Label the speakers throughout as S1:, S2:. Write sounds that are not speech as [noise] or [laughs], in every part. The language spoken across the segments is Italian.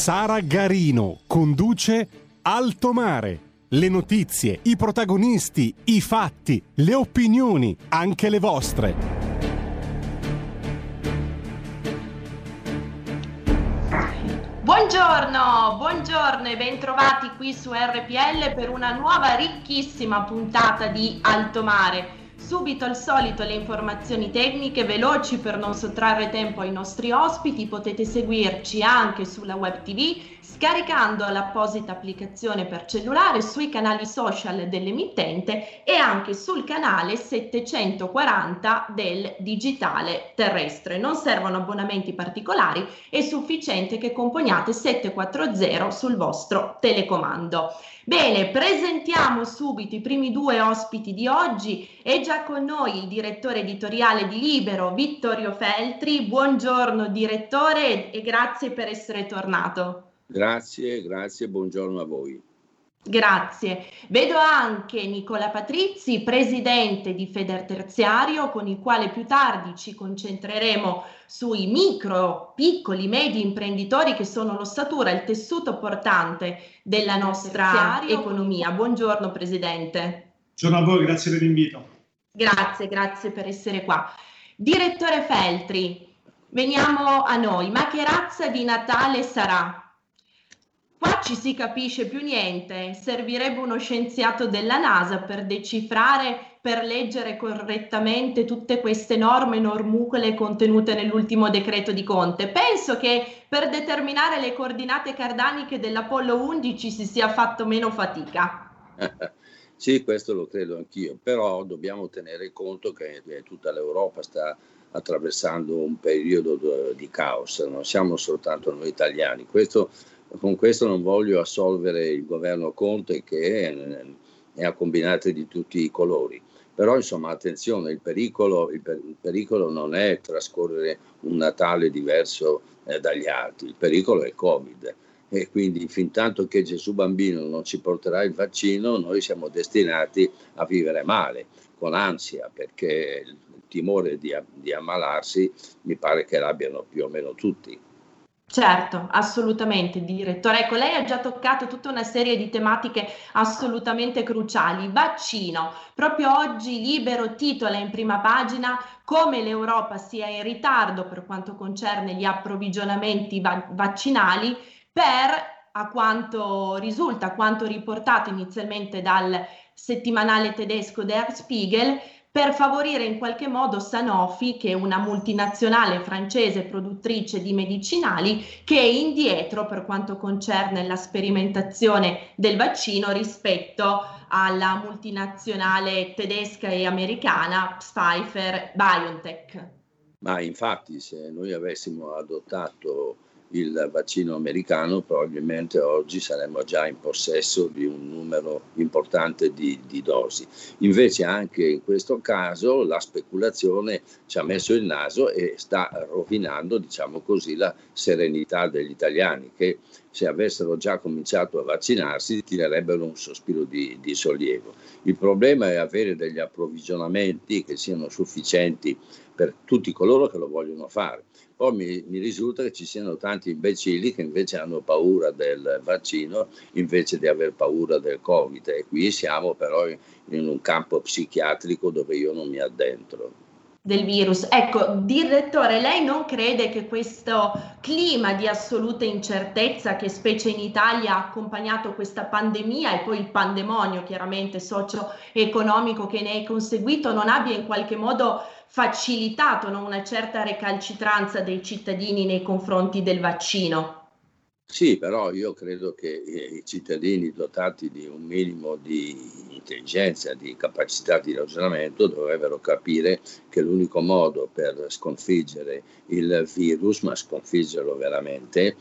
S1: Sara Garino conduce Alto Mare. Le notizie, i protagonisti, i fatti, le opinioni, anche le vostre.
S2: Buongiorno, buongiorno e bentrovati qui su RPL per una nuova ricchissima puntata di Alto Mare Subito al solito le informazioni tecniche veloci per non sottrarre tempo ai nostri ospiti, potete seguirci anche sulla web tv scaricando l'apposita applicazione per cellulare sui canali social dell'emittente e anche sul canale 740 del digitale terrestre. Non servono abbonamenti particolari, è sufficiente che componiate 740 sul vostro telecomando. Bene, presentiamo subito i primi due ospiti di oggi. È già con noi il direttore editoriale di Libero, Vittorio Feltri. Buongiorno direttore e grazie per essere tornato.
S3: Grazie, grazie, buongiorno a voi.
S2: Grazie. Vedo anche Nicola Patrizi, presidente di Federterziario, con il quale più tardi ci concentreremo sui micro, piccoli, medi imprenditori che sono l'ossatura, il tessuto portante della nostra economia. Buongiorno Presidente.
S4: Buongiorno a voi, grazie per l'invito.
S2: Grazie, grazie per essere qua. Direttore Feltri, veniamo a noi. Ma che razza di Natale sarà? Qua ci si capisce più niente, servirebbe uno scienziato della NASA per decifrare, per leggere correttamente tutte queste norme normucole contenute nell'ultimo decreto di Conte. Penso che per determinare le coordinate cardaniche dell'Apollo 11 si sia fatto meno fatica. [laughs]
S3: sì, questo lo credo anch'io, però dobbiamo tenere conto che tutta l'Europa sta attraversando un periodo di caos, non siamo soltanto noi italiani. Questo con questo non voglio assolvere il governo Conte che ne ha combinate di tutti i colori. Però insomma attenzione, il pericolo, il, per, il pericolo non è trascorrere un Natale diverso eh, dagli altri, il pericolo è il Covid e quindi fin tanto che Gesù bambino non ci porterà il vaccino noi siamo destinati a vivere male, con ansia, perché il timore di, di ammalarsi mi pare che l'abbiano più o meno tutti.
S2: Certo, assolutamente, direttore. Ecco, lei ha già toccato tutta una serie di tematiche assolutamente cruciali. Vaccino. Proprio oggi Libero titola in prima pagina come l'Europa sia in ritardo per quanto concerne gli approvvigionamenti va- vaccinali per a quanto risulta, a quanto riportato inizialmente dal settimanale tedesco Der Spiegel, per favorire in qualche modo Sanofi, che è una multinazionale francese produttrice di medicinali, che è indietro per quanto concerne la sperimentazione del vaccino rispetto alla multinazionale tedesca e americana Pfizer BioNTech.
S3: Ma infatti se noi avessimo adottato il vaccino americano, probabilmente oggi saremmo già in possesso di un numero importante di, di, dosi. Invece anche in questo caso la speculazione ci ha messo il naso e sta rovinando, diciamo così, la serenità degli italiani che se avessero già cominciato a vaccinarsi tirerebbero un sospiro di, di sollievo. Il problema è avere degli approvvigionamenti che siano sufficienti per tutti coloro che lo vogliono fare poi mi, mi, risulta che ci siano tanti imbecilli che invece hanno paura del vaccino invece di aver paura del Covid e qui siamo però in un campo psichiatrico dove io non mi addentro
S2: del virus. Ecco, direttore, lei non crede che questo clima di assoluta incertezza che specie in Italia ha accompagnato questa pandemia e poi il pandemonio chiaramente socio-economico che ne è conseguito non abbia in qualche modo facilitato no, una certa recalcitranza dei cittadini nei confronti del vaccino?
S3: Sì, però io credo che i cittadini dotati di un minimo di intelligenza, di capacità di ragionamento dovrebbero capire che l'unico modo per sconfiggere il virus, ma sconfiggerlo veramente,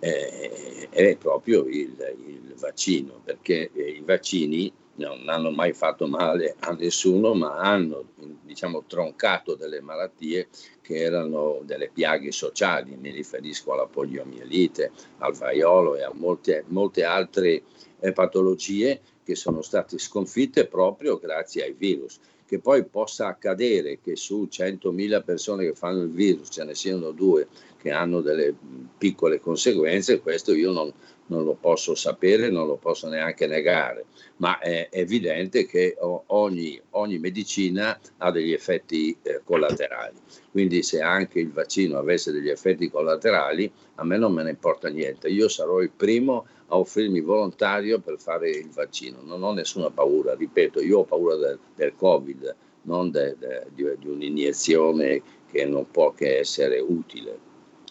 S3: eh, è proprio il, il vaccino, perché eh, i vaccini non hanno mai fatto male a nessuno, ma hanno diciamo, troncato delle malattie che erano delle piaghe sociali, mi riferisco alla poliomielite, al vaiolo e a molte, molte altre eh, patologie che sono state sconfitte proprio grazie ai virus. Che poi possa accadere che su 100.000 persone che fanno il virus ce ne siano due che hanno delle piccole conseguenze, questo io non, non lo posso sapere, non lo posso neanche negare, ma è evidente che ogni, ogni medicina ha degli effetti eh, collaterali. Quindi se anche il vaccino avesse degli effetti collaterali, a me non me ne importa niente. Io sarò il primo a offrirmi volontario per fare il vaccino. Non ho nessuna paura, ripeto, io ho paura del, del Covid, non de, de, di, di un'iniezione che non può che essere utile.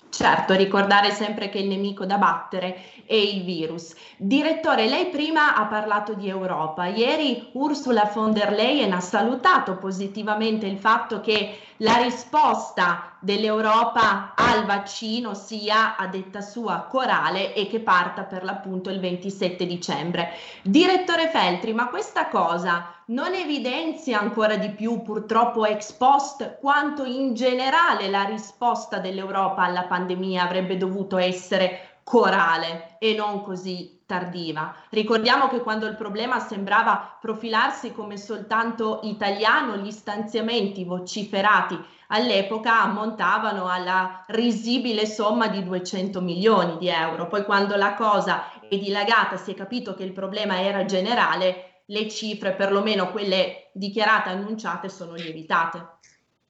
S2: Certo, ricordare sempre che il nemico da battere è il virus. Direttore, lei prima ha parlato di Europa. Ieri Ursula von der Leyen ha salutato positivamente il fatto che la risposta dell'Europa al vaccino sia, a detta sua, corale e che parta per l'appunto il 27 dicembre. Direttore Feltri, ma questa cosa non evidenzia ancora di più, purtroppo ex post, quanto in generale la risposta dell'Europa alla pandemia avrebbe dovuto essere corale e non così tardiva. Ricordiamo che quando il problema sembrava profilarsi come soltanto italiano, gli stanziamenti vociferati all'epoca ammontavano alla risibile somma di 200 milioni di euro. Poi quando la cosa è dilagata, si è capito che il problema era generale, le cifre, perlomeno quelle dichiarate, annunciate, sono lievitate.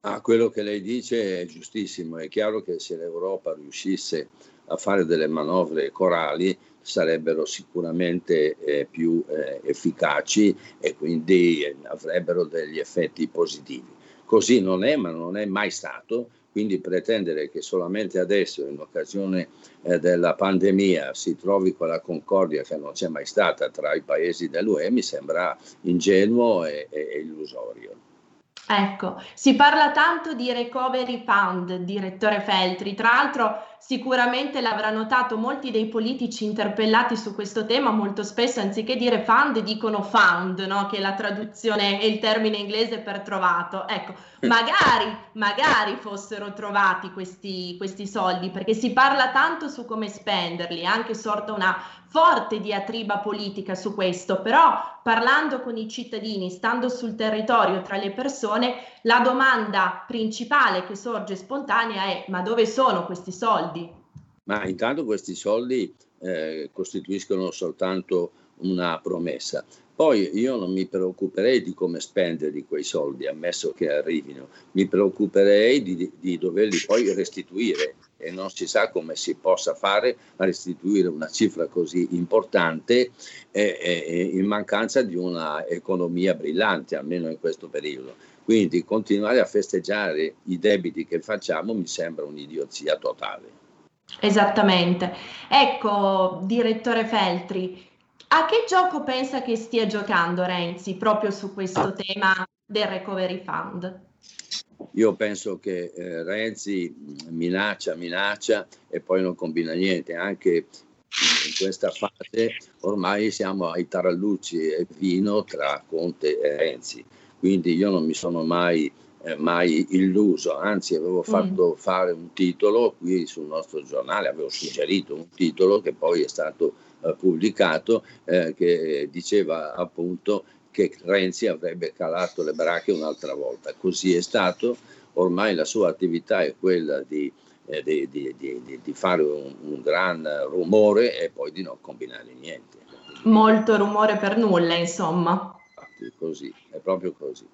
S3: Ah, quello che lei dice è giustissimo, è chiaro che se l'Europa riuscisse a fare delle manovre corali sarebbero sicuramente eh, più eh, efficaci e quindi eh, avrebbero degli effetti positivi. Così non è, ma non è mai stato, quindi pretendere che solamente adesso, in occasione eh, della pandemia, si trovi quella concordia che non c'è mai stata tra i paesi dell'UE mi sembra ingenuo e, e, e illusorio.
S2: Ecco, si parla tanto di recovery fund, direttore Feltri, tra l'altro sicuramente l'avrà notato molti dei politici interpellati su questo tema, molto spesso anziché dire fund dicono found, no? che è la traduzione è il termine inglese per trovato. Ecco, magari, magari fossero trovati questi, questi soldi, perché si parla tanto su come spenderli, è anche sorta una forte diatriba politica su questo, però parlando con i cittadini, stando sul territorio tra le persone, la domanda principale che sorge spontanea è ma dove sono questi soldi?
S3: Ma intanto questi soldi eh, costituiscono soltanto una promessa. Poi io non mi preoccuperei di come spendere quei soldi, ammesso che arrivino, mi preoccuperei di, di doverli poi restituire e non si sa come si possa fare a restituire una cifra così importante eh, eh, in mancanza di una economia brillante, almeno in questo periodo. Quindi continuare a festeggiare i debiti che facciamo mi sembra un'idiozia totale.
S2: Esattamente. Ecco, direttore Feltri, a che gioco pensa che stia giocando Renzi proprio su questo tema del recovery fund?
S3: Io penso che eh, Renzi minaccia, minaccia e poi non combina niente, anche in questa fase ormai siamo ai tarallucci e vino tra Conte e Renzi, quindi io non mi sono mai, eh, mai illuso, anzi avevo fatto mm. fare un titolo qui sul nostro giornale, avevo suggerito un titolo che poi è stato eh, pubblicato eh, che diceva appunto che Renzi avrebbe calato le bracche un'altra volta. Così è stato, ormai la sua attività è quella di, eh, di, di, di fare un, un, gran rumore e poi di non combinare niente.
S2: Molto rumore per nulla, insomma.
S3: Così, è proprio così.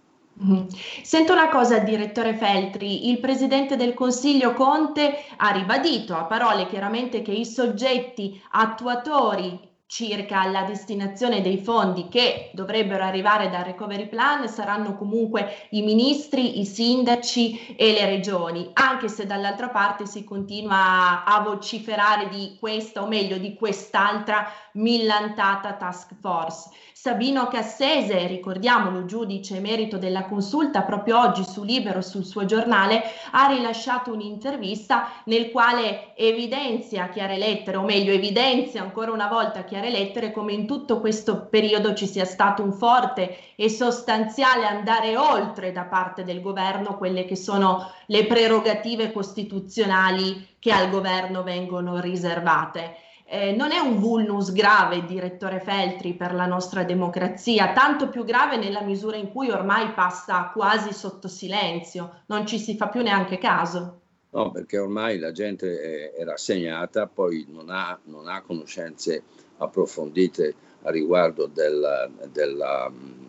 S2: Mm-hmm. Sento una cosa, direttore Feltri, il presidente del Consiglio Conte ha ribadito a parole chiaramente che i soggetti attuatori circa la destinazione dei fondi che dovrebbero arrivare dal recovery plan saranno comunque i ministri, i sindaci e le regioni, anche se dall'altra parte si continua a vociferare di questa o meglio di quest'altra millantata task force. Sabino Cassese, ricordiamolo, giudice emerito della consulta, proprio oggi su Libero, sul suo giornale, ha rilasciato un'intervista nel quale evidenzia chiare lettere, o meglio evidenzia ancora una volta a chiare lettere come in tutto questo periodo ci sia stato un forte e sostanziale andare oltre da parte del governo quelle che sono le prerogative costituzionali che al governo vengono riservate. Eh, non è un vulnus grave, direttore Feltri, per la nostra democrazia, tanto più grave nella misura in cui ormai passa quasi sotto silenzio, non ci si fa più neanche caso.
S3: No, perché ormai la gente è, è rassegnata, poi non ha, non ha, conoscenze approfondite a riguardo della, della mh,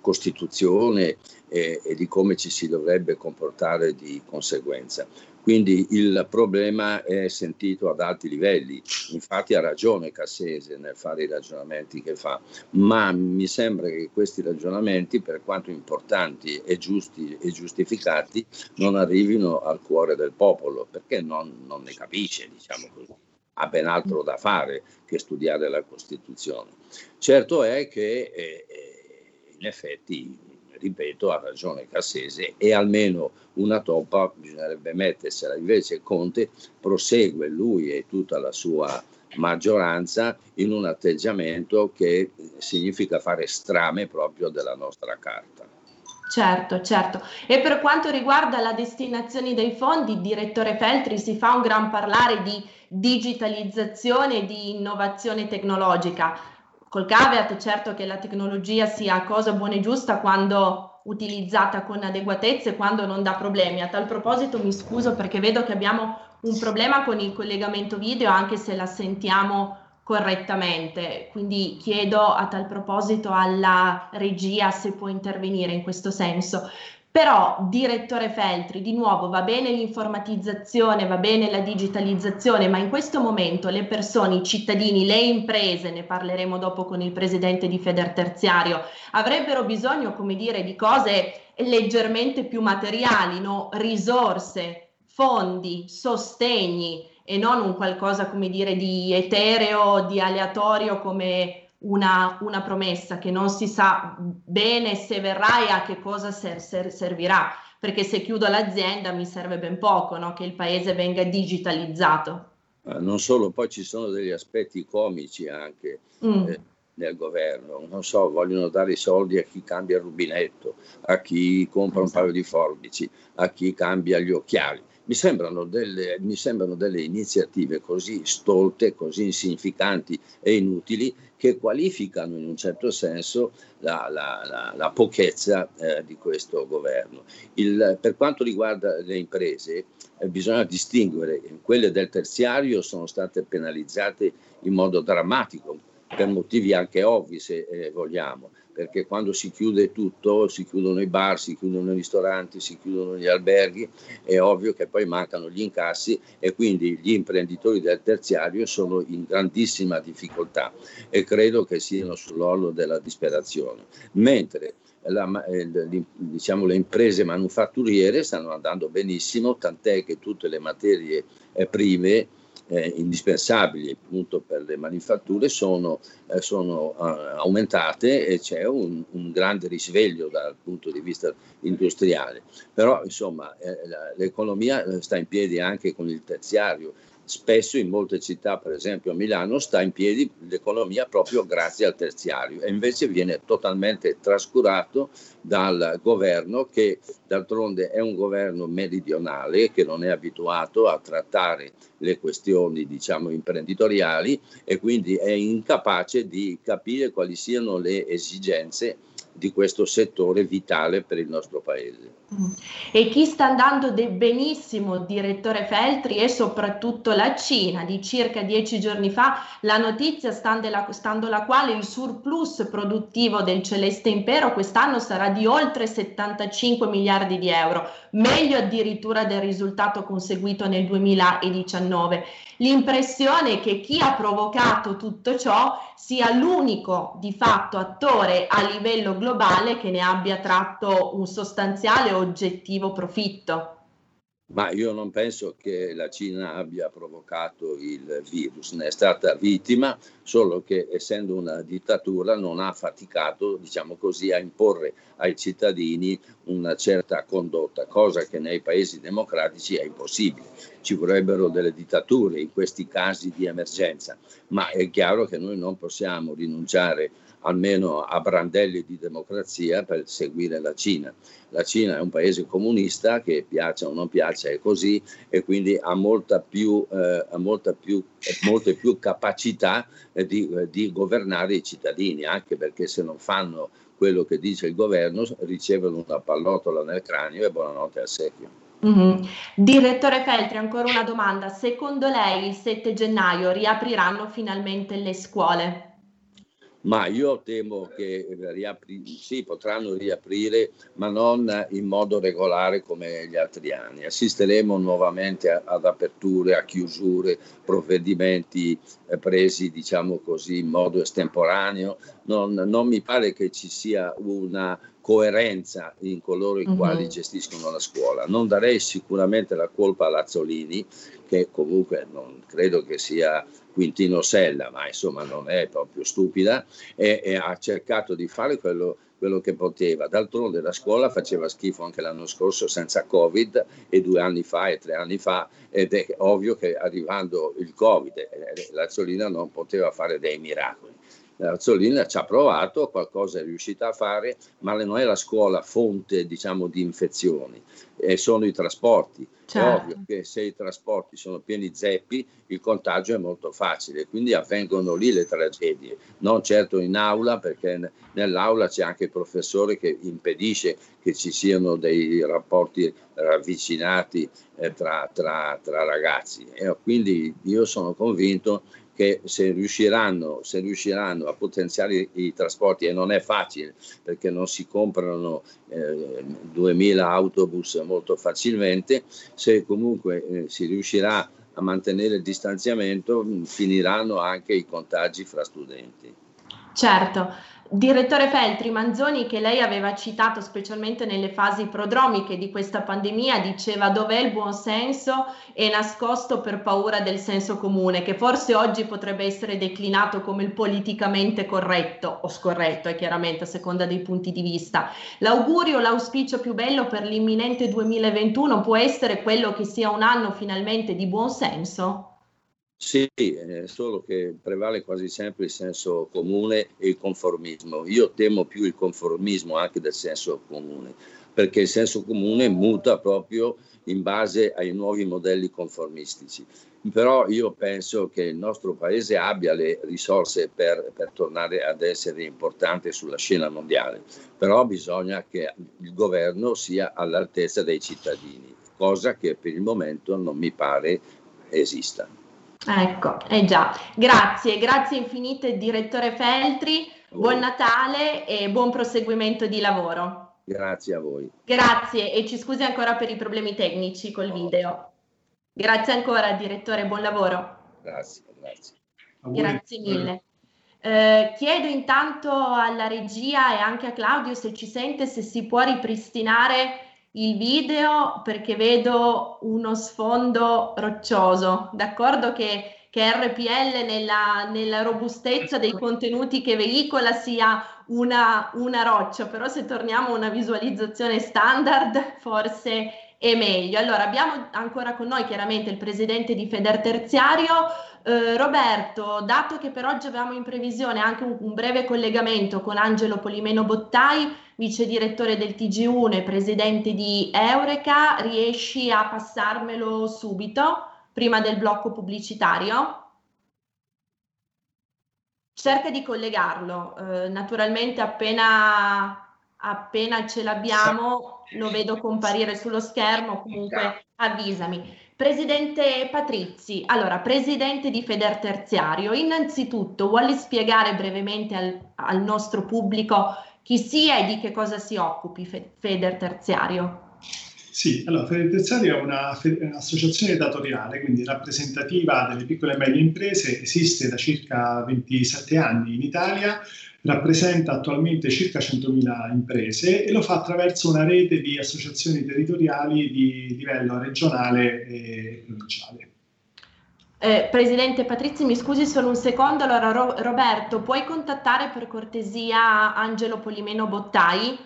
S3: Costituzione e, e di come ci si dovrebbe comportare di conseguenza. Quindi il problema è sentito ad alti livelli, infatti ha ragione Cassese nel fare i ragionamenti che fa, ma mi sembra che questi ragionamenti, per quanto importanti e giusti e giustificati, non arrivino al cuore del popolo, perché non, non ne capisce, diciamo così ha ben altro da fare che studiare la Costituzione. Certo è che eh, eh in effetti ripeto, ha ragione Cassese e almeno una toppa bisognerebbe mettersela. Invece Conte prosegue lui e tutta la sua maggioranza in un atteggiamento che significa fare strame proprio della nostra carta.
S2: Certo, certo. E per quanto riguarda la destinazione dei fondi, direttore Feltri, si fa un gran parlare di digitalizzazione e di innovazione tecnologica col caveat certo che la tecnologia sia cosa buona e giusta quando utilizzata con adeguatezza e quando non dà problemi. A tal proposito mi scuso perché vedo che abbiamo un problema con il collegamento video anche se la sentiamo correttamente, quindi chiedo a tal proposito alla regia se può intervenire in questo senso. Però, direttore Feltri, di nuovo va bene l'informatizzazione, va bene la digitalizzazione, ma in questo momento le persone, i cittadini, le imprese, ne parleremo dopo con il presidente di Federterziario, avrebbero bisogno, come dire, di cose leggermente più materiali, no? risorse, fondi, sostegni e non un qualcosa, come dire, di etereo, di aleatorio come una, una, promessa che non si sa bene se verrà e a che cosa ser, ser, servirà, perché se chiudo l'azienda mi serve ben poco no? che il paese venga digitalizzato.
S3: Eh, non solo, poi ci sono degli aspetti comici anche mm. eh, nel governo, non so, vogliono dare i soldi a chi cambia il rubinetto, a chi compra un paio di forbici, a chi cambia gli occhiali mi sembrano, delle, mi sembrano delle iniziative così stolte, così insignificanti e inutili che qualificano in un certo senso la, la, la, la pochezza eh, di questo governo. Il, per quanto riguarda le imprese, eh, bisogna distinguere, quelle del terziario sono state penalizzate in modo drammatico, per motivi anche ovvi se eh, vogliamo, perché quando si chiude tutto, si chiudono i bar, si chiudono i ristoranti, si chiudono gli alberghi, è ovvio che poi mancano gli incassi e quindi gli imprenditori del terziario sono in grandissima difficoltà e credo che siano sull'orlo della disperazione. Mentre la, eh, diciamo, le imprese manufatturiere stanno andando benissimo, tant'è che tutte le materie eh, prime eh, indispensabili appunto per le manifatture sono, eh, sono uh, aumentate e c'è un, un, grande risveglio dal punto di vista industriale. Però insomma eh, l'economia eh, sta in piedi anche con il terziario spesso in molte città, per esempio a Milano, sta in piedi l'economia proprio grazie al terziario e invece viene totalmente trascurato dal governo che d'altronde è un governo meridionale che non è abituato a trattare le questioni diciamo imprenditoriali e quindi è incapace di capire quali siano le esigenze di questo settore vitale per il nostro Paese.
S2: E chi sta andando benissimo, direttore Feltri, è soprattutto la Cina. Di circa dieci giorni fa la notizia stando la, stando la quale il surplus produttivo del Celeste Impero quest'anno sarà di oltre 75 miliardi di euro, meglio addirittura del risultato conseguito nel 2019. L'impressione è che chi ha provocato tutto ciò sia l'unico di fatto attore a livello globale che ne abbia tratto un sostanziale oggettivo profitto.
S3: Ma io non penso che la Cina abbia provocato il virus, ne è stata vittima, solo che essendo una dittatura non ha faticato, diciamo così, a imporre ai cittadini una certa condotta, cosa che nei paesi democratici è impossibile. Ci vorrebbero delle dittature in questi casi di emergenza, ma è chiaro che noi non possiamo rinunciare almeno a brandelli di democrazia per seguire la Cina. La Cina è un paese comunista che piaccia o non piaccia è così e quindi ha, molta più, eh, ha molta più, molte più capacità eh, di, eh, di governare i cittadini, anche perché se non fanno quello che dice il governo ricevono una pallottola nel cranio e buonanotte al secchio.
S2: Mm-hmm. Direttore Feltri, ancora una domanda. Secondo lei il 7 gennaio riapriranno finalmente le scuole?
S3: Ma io temo che riapri- sì, potranno riaprire, ma non in modo regolare come gli altri anni. Assisteremo nuovamente ad aperture, a chiusure, provvedimenti eh, presi, diciamo così, in modo estemporaneo. Non, non mi pare che ci sia una coerenza in coloro i uh-huh. quali gestiscono la scuola. Non darei sicuramente la colpa a Lazzolini, che comunque non credo che sia Quintino Sella, ma insomma non è proprio stupida, e, e ha cercato di fare quello, quello, che poteva. D'altronde la scuola faceva schifo anche l'anno scorso senza Covid e due anni fa e tre anni fa ed è ovvio che arrivando il Covid eh, Lazzolina non poteva fare dei miracoli. Azzolina ci ha provato, qualcosa è riuscita a fare, ma non è la scuola fonte diciamo, di infezioni, e sono i trasporti. Certo. È ovvio che se i trasporti sono pieni zeppi, il contagio è molto facile, quindi avvengono lì le tragedie, non certo in aula, perché nell'aula c'è anche il professore che impedisce che ci siano dei rapporti ravvicinati eh, tra, tra, tra, ragazzi. E quindi io sono convinto che se riusciranno, se riusciranno, a potenziare i trasporti, e non è facile perché non si comprano eh, 2000 autobus molto facilmente, se comunque eh, si riuscirà a mantenere il distanziamento, finiranno anche i contagi fra studenti.
S2: Certo, Direttore Feltri, Manzoni, che lei aveva citato specialmente nelle fasi prodromiche di questa pandemia, diceva dov'è il buon senso è nascosto per paura del senso comune, che forse oggi potrebbe essere declinato come il politicamente corretto o scorretto, e chiaramente a seconda dei punti di vista. L'augurio, l'auspicio più bello per l'imminente 2021 può essere quello che sia un anno finalmente di buon senso?
S3: Sì, eh, solo che prevale quasi sempre il senso comune e il conformismo. Io temo più il conformismo anche del senso comune, perché il senso comune muta proprio in base ai nuovi modelli conformistici. Però io penso che il nostro Paese abbia le risorse per, per tornare ad essere importante sulla scena mondiale, però bisogna che il governo sia all'altezza dei cittadini, cosa che per il momento non mi pare esista.
S2: Ecco, eh già. Grazie, grazie infinite direttore Feltri, buon Natale e buon proseguimento di lavoro.
S3: Grazie a voi.
S2: Grazie e ci scusi ancora per i problemi tecnici col video. Grazie ancora direttore, buon lavoro.
S3: Grazie, grazie.
S2: Grazie mille. Eh, chiedo intanto alla regia e anche a Claudio se ci sente se si può ripristinare il video perché vedo uno sfondo roccioso, d'accordo che, che RPL nella, nella, robustezza dei contenuti che veicola sia una, una roccia, però se torniamo a una visualizzazione standard forse è meglio. Allora abbiamo ancora con noi chiaramente il presidente di Feder Terziario, eh, Roberto, dato che per oggi avevamo in previsione anche un, un breve collegamento con Angelo Polimeno Bottai, vice direttore del TG1 e presidente di Eureka, riesci a passarmelo subito, prima del blocco pubblicitario? Cerca di collegarlo, eh, naturalmente appena appena ce l'abbiamo lo vedo comparire sullo schermo, comunque avvisami. Presidente Patrizzi, allora, presidente di Federterziario, innanzitutto vuole spiegare brevemente al, al nostro pubblico chi sia e di che cosa si occupi Federterziario?
S4: Sì, allora Federterziario è una, un'associazione datoriale, quindi rappresentativa delle piccole e medie imprese, esiste da circa 27 anni in Italia, rappresenta attualmente circa 100.000 imprese e lo fa attraverso una rete di associazioni territoriali di livello regionale e provinciale.
S2: Eh, Presidente Patrizzi, mi scusi solo un secondo. Allora, Ro- Roberto, puoi contattare per cortesia Angelo Polimeno Bottai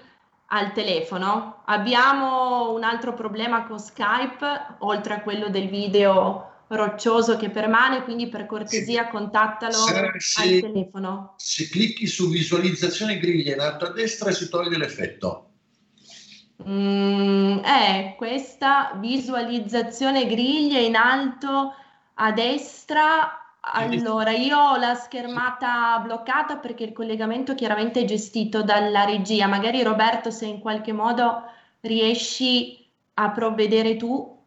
S2: al telefono? Abbiamo un altro problema con Skype, oltre a quello del video roccioso che permane, quindi per cortesia contattalo se, al telefono.
S5: Se clicchi su visualizzazione griglia in alto a destra si toglie l'effetto.
S2: Mm, è questa visualizzazione griglia in alto a destra. Allora, io ho la schermata bloccata perché il collegamento chiaramente è gestito dalla regia. Magari Roberto, se in qualche modo riesci a provvedere tu,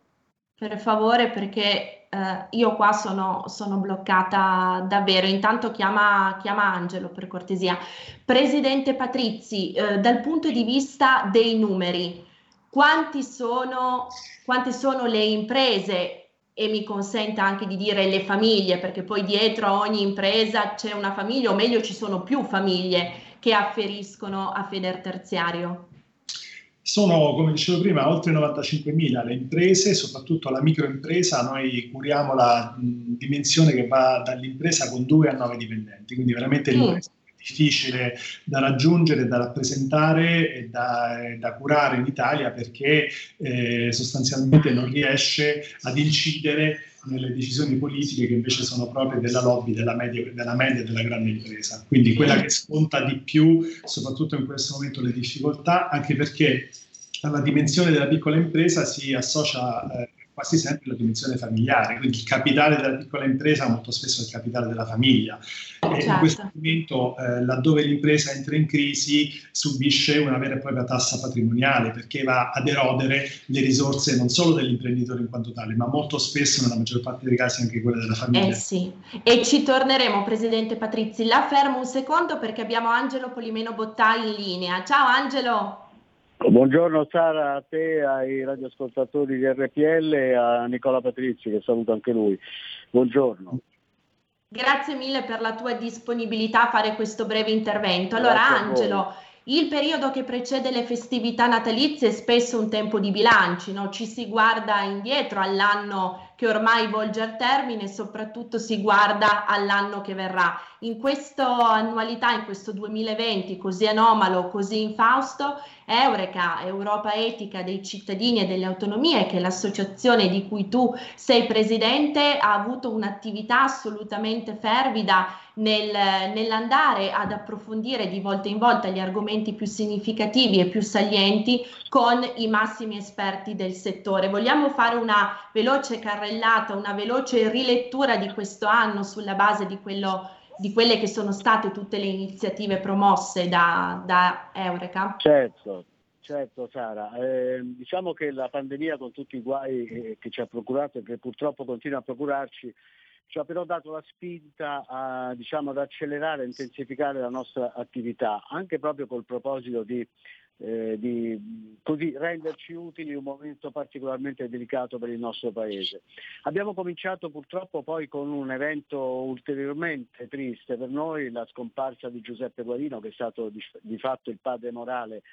S2: per favore, perché eh, io qua sono, sono, bloccata davvero. Intanto chiama, chiama, Angelo per cortesia. Presidente Patrizzi, eh, dal punto di vista dei numeri, sono, quante sono le imprese e mi consenta anche di dire le famiglie, perché poi dietro a ogni impresa c'è una famiglia, o meglio ci sono più famiglie che afferiscono a Feder Terziario.
S4: Sono, come dicevo prima, oltre 95.000 le imprese, soprattutto la microimpresa, noi curiamo la mh, dimensione che va dall'impresa con 2 a 9 dipendenti, quindi veramente mm. l'impresa è difficile da raggiungere, da rappresentare e da, da curare in Italia perché eh, sostanzialmente non riesce ad incidere nelle decisioni politiche che invece sono proprie della lobby della media, della media e della grande impresa. Quindi quella che sconta di più, soprattutto in questo momento, le difficoltà, anche perché alla dimensione della piccola impresa si associa eh, quasi sempre la dimensione familiare, quindi il capitale della piccola impresa molto spesso è il capitale della famiglia. Certo. E in questo certo. momento, eh, laddove l'impresa entra in crisi, subisce una vera e propria tassa patrimoniale perché va ad erodere le risorse non solo dell'imprenditore in quanto tale, ma molto spesso, nella maggior parte dei casi, anche quelle della famiglia.
S2: Eh sì, e ci torneremo, Presidente Patrizzi. La fermo un secondo perché abbiamo Angelo Polimeno Bottai in linea. Ciao Angelo!
S6: Buongiorno Sara a te, ai radioascoltatori di RPL e a Nicola Patrizzi che saluto anche lui. Buongiorno.
S2: Grazie mille per la tua disponibilità a fare questo breve intervento. Allora Angelo, il periodo che precede le festività natalizie è spesso un tempo di bilanci, no? ci si guarda indietro all'anno che ormai volge al termine e soprattutto si guarda all'anno che verrà. In questa annualità, in questo 2020 così anomalo, così infausto, Eureka, Europa Etica dei cittadini e delle autonomie, che è l'associazione di cui tu sei presidente, ha avuto un'attività assolutamente fervida nel, nell'andare ad approfondire di volta in volta gli argomenti più significativi e più salienti con i massimi esperti del settore. Vogliamo fare una veloce carrellata, una veloce rilettura di questo anno sulla base di quello di quelle che sono state tutte le iniziative promosse da, da Eureka?
S6: Certo, certo Sara. Eh, diciamo che la pandemia con tutti i guai eh, che ci ha procurato e che purtroppo continua a procurarci ci ha però dato la spinta a, diciamo, ad accelerare e intensificare la nostra attività, anche proprio col proposito di eh, di così renderci utili in un momento particolarmente delicato per il nostro Paese. Abbiamo cominciato purtroppo poi con un evento ulteriormente triste per noi, la scomparsa di Giuseppe Guarino che è stato di, di fatto il padre morale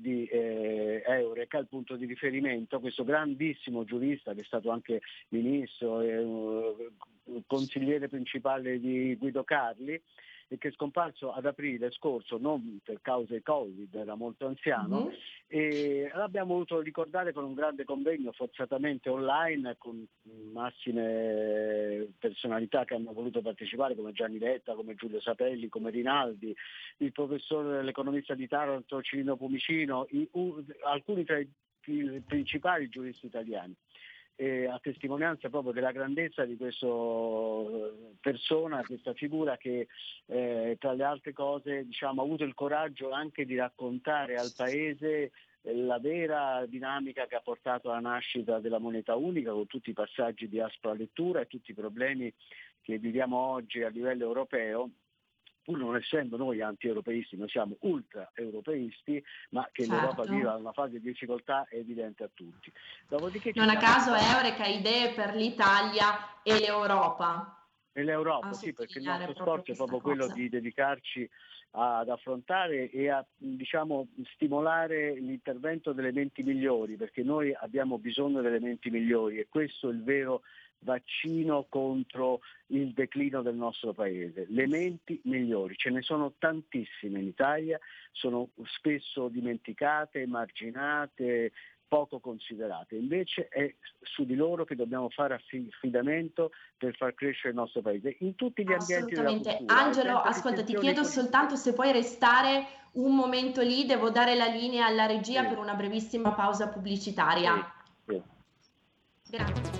S6: di eh, Eureka, il punto di riferimento, questo grandissimo giurista che è stato anche ministro e uh, consigliere principale di Guido Carli, e che è scomparso ad aprile scorso, non per cause Covid, era molto anziano, mm-hmm. e l'abbiamo voluto ricordare con un grande convegno forzatamente online con massime personalità che hanno voluto partecipare come Gianni Letta, come Giulio Sapelli, come Rinaldi, il professore, l'economista di Taranto Cirino Pumicino, i, uh, alcuni tra i principali giuristi italiani. Eh, a testimonianza proprio della grandezza di questa persona, questa figura che eh, tra le altre cose diciamo, ha avuto il coraggio anche di raccontare al Paese la vera dinamica che ha portato alla nascita della moneta unica con tutti i passaggi di aspra lettura e tutti i problemi che viviamo oggi a livello europeo pur non essendo noi anti-europeisti, noi siamo ultra-europeisti, ma che certo. l'Europa viva una fase di difficoltà è evidente a tutti.
S2: Dopodiché non a caso Eureka idee per l'Italia e l'Europa.
S6: E l'Europa, sì, perché il nostro sforzo è proprio cosa. quello di dedicarci ad affrontare e a diciamo, stimolare l'intervento delle menti migliori, perché noi abbiamo bisogno delle menti migliori e questo è il vero vaccino contro il declino del nostro paese. Le menti migliori, ce ne sono tantissime in Italia, sono spesso dimenticate, emarginate, poco considerate. Invece è su di loro che dobbiamo fare affidamento per far crescere il nostro paese in tutti gli ambienti della cultura.
S2: Angelo, ascolta, ti chiedo soltanto se puoi restare un momento lì, devo dare la linea alla regia sì. per una brevissima pausa pubblicitaria. Sì. Sì. Grazie.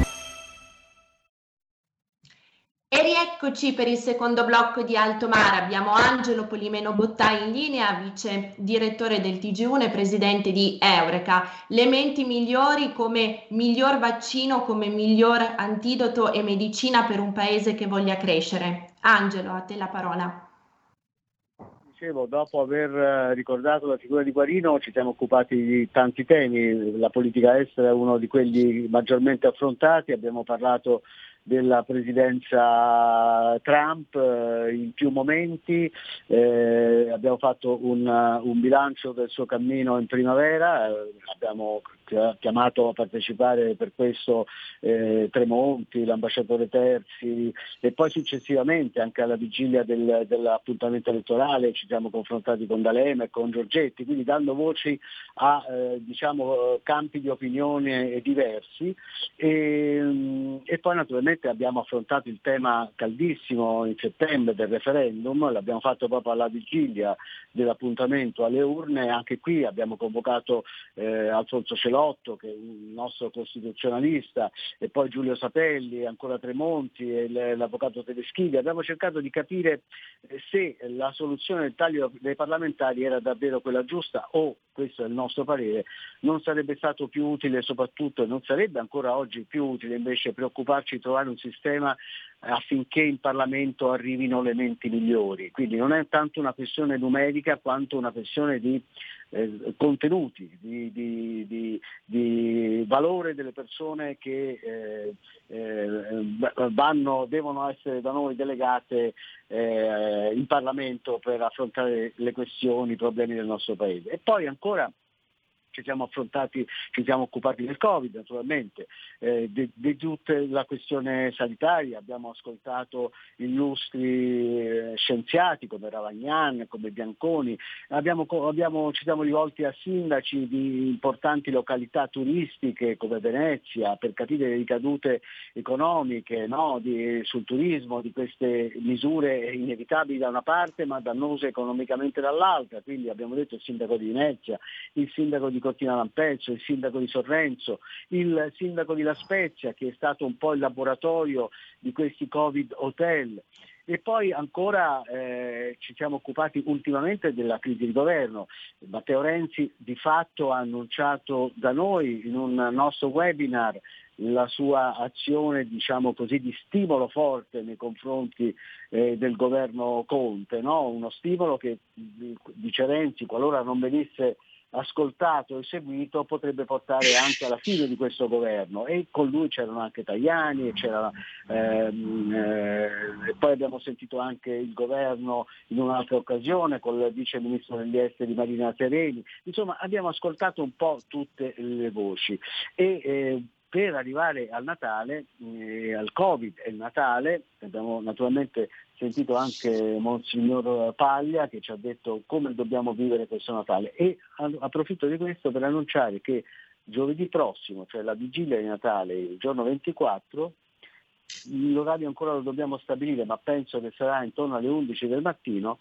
S2: E rieccoci per il secondo blocco di Alto Mare. Abbiamo Angelo Polimeno Bottai in linea, vice direttore del TG1 e presidente di Eureka. Le menti migliori come miglior vaccino, come miglior antidoto e medicina per un paese che voglia crescere. Angelo, a te la parola.
S6: Dicevo, dopo aver eh, ricordato la figura di Guarino ci siamo occupati di tanti temi, la politica estera è uno di quelli maggiormente affrontati, abbiamo parlato della presidenza Trump eh, in più momenti, eh, abbiamo fatto un, un, bilancio del suo cammino in primavera, eh, abbiamo chiamato a partecipare per questo eh, Tremonti, l'ambasciatore Terzi e poi successivamente anche alla vigilia del, dell'appuntamento elettorale ci siamo confrontati con D'Alema e con Giorgetti, quindi dando voci a eh, diciamo, campi di opinione diversi. E, e poi naturalmente abbiamo affrontato il tema caldissimo in settembre del referendum, l'abbiamo fatto proprio alla vigilia dell'appuntamento alle urne, anche qui abbiamo convocato eh, Alfonso Celò Andreotto, che è un nostro costituzionalista, e poi Giulio Sapelli, ancora Tremonti e l'avvocato Tedeschini. Abbiamo cercato di capire eh, se la soluzione del taglio dei parlamentari era davvero quella giusta o, questo è il nostro parere, non sarebbe stato più utile soprattutto, non sarebbe ancora oggi più utile invece preoccuparci di trovare un sistema affinché in Parlamento arrivino le menti migliori. Quindi non è tanto una questione numerica quanto una questione di eh, contenuti, di, di, di, di, valore delle persone che eh, eh, vanno, devono essere da noi delegate eh, in Parlamento per affrontare le questioni, i problemi del nostro Paese. E poi ancora ci siamo affrontati, ci siamo occupati del Covid naturalmente, eh, di, di, tutta la questione sanitaria, abbiamo ascoltato illustri eh, scienziati come Ravagnan, come Bianconi, abbiamo, abbiamo, ci siamo rivolti a sindaci di importanti località turistiche come Venezia per capire le ricadute economiche no, di, sul turismo di queste misure inevitabili da una parte ma dannose economicamente dall'altra, quindi abbiamo detto il sindaco di Venezia, il sindaco di Cortina Lampezzo, il sindaco di Sorrenzo, il sindaco di La Spezia che è stato un po' il laboratorio di questi Covid hotel. E poi ancora eh, ci siamo occupati ultimamente della crisi di governo. Matteo Renzi di fatto ha annunciato da noi in un nostro webinar la sua azione diciamo così, di stimolo forte nei confronti eh, del governo Conte, no? uno stimolo che dice Renzi qualora non venisse ascoltato e seguito potrebbe portare anche alla fine di questo governo. E con lui c'erano anche Tajani e, ehm, eh, poi abbiamo sentito anche il governo in un'altra occasione con il vice ministro degli esteri Marina Sereni, insomma abbiamo ascoltato un po' tutte le voci. E eh, per arrivare al Natale, eh, al Covid e il Natale, abbiamo naturalmente sentito anche Monsignor Paglia che ci ha detto come dobbiamo vivere questo Natale. E approfitto di questo per annunciare che giovedì prossimo, cioè la vigilia di Natale, il giorno 24, l'orario ancora lo dobbiamo stabilire, ma penso che sarà intorno alle 11 del mattino,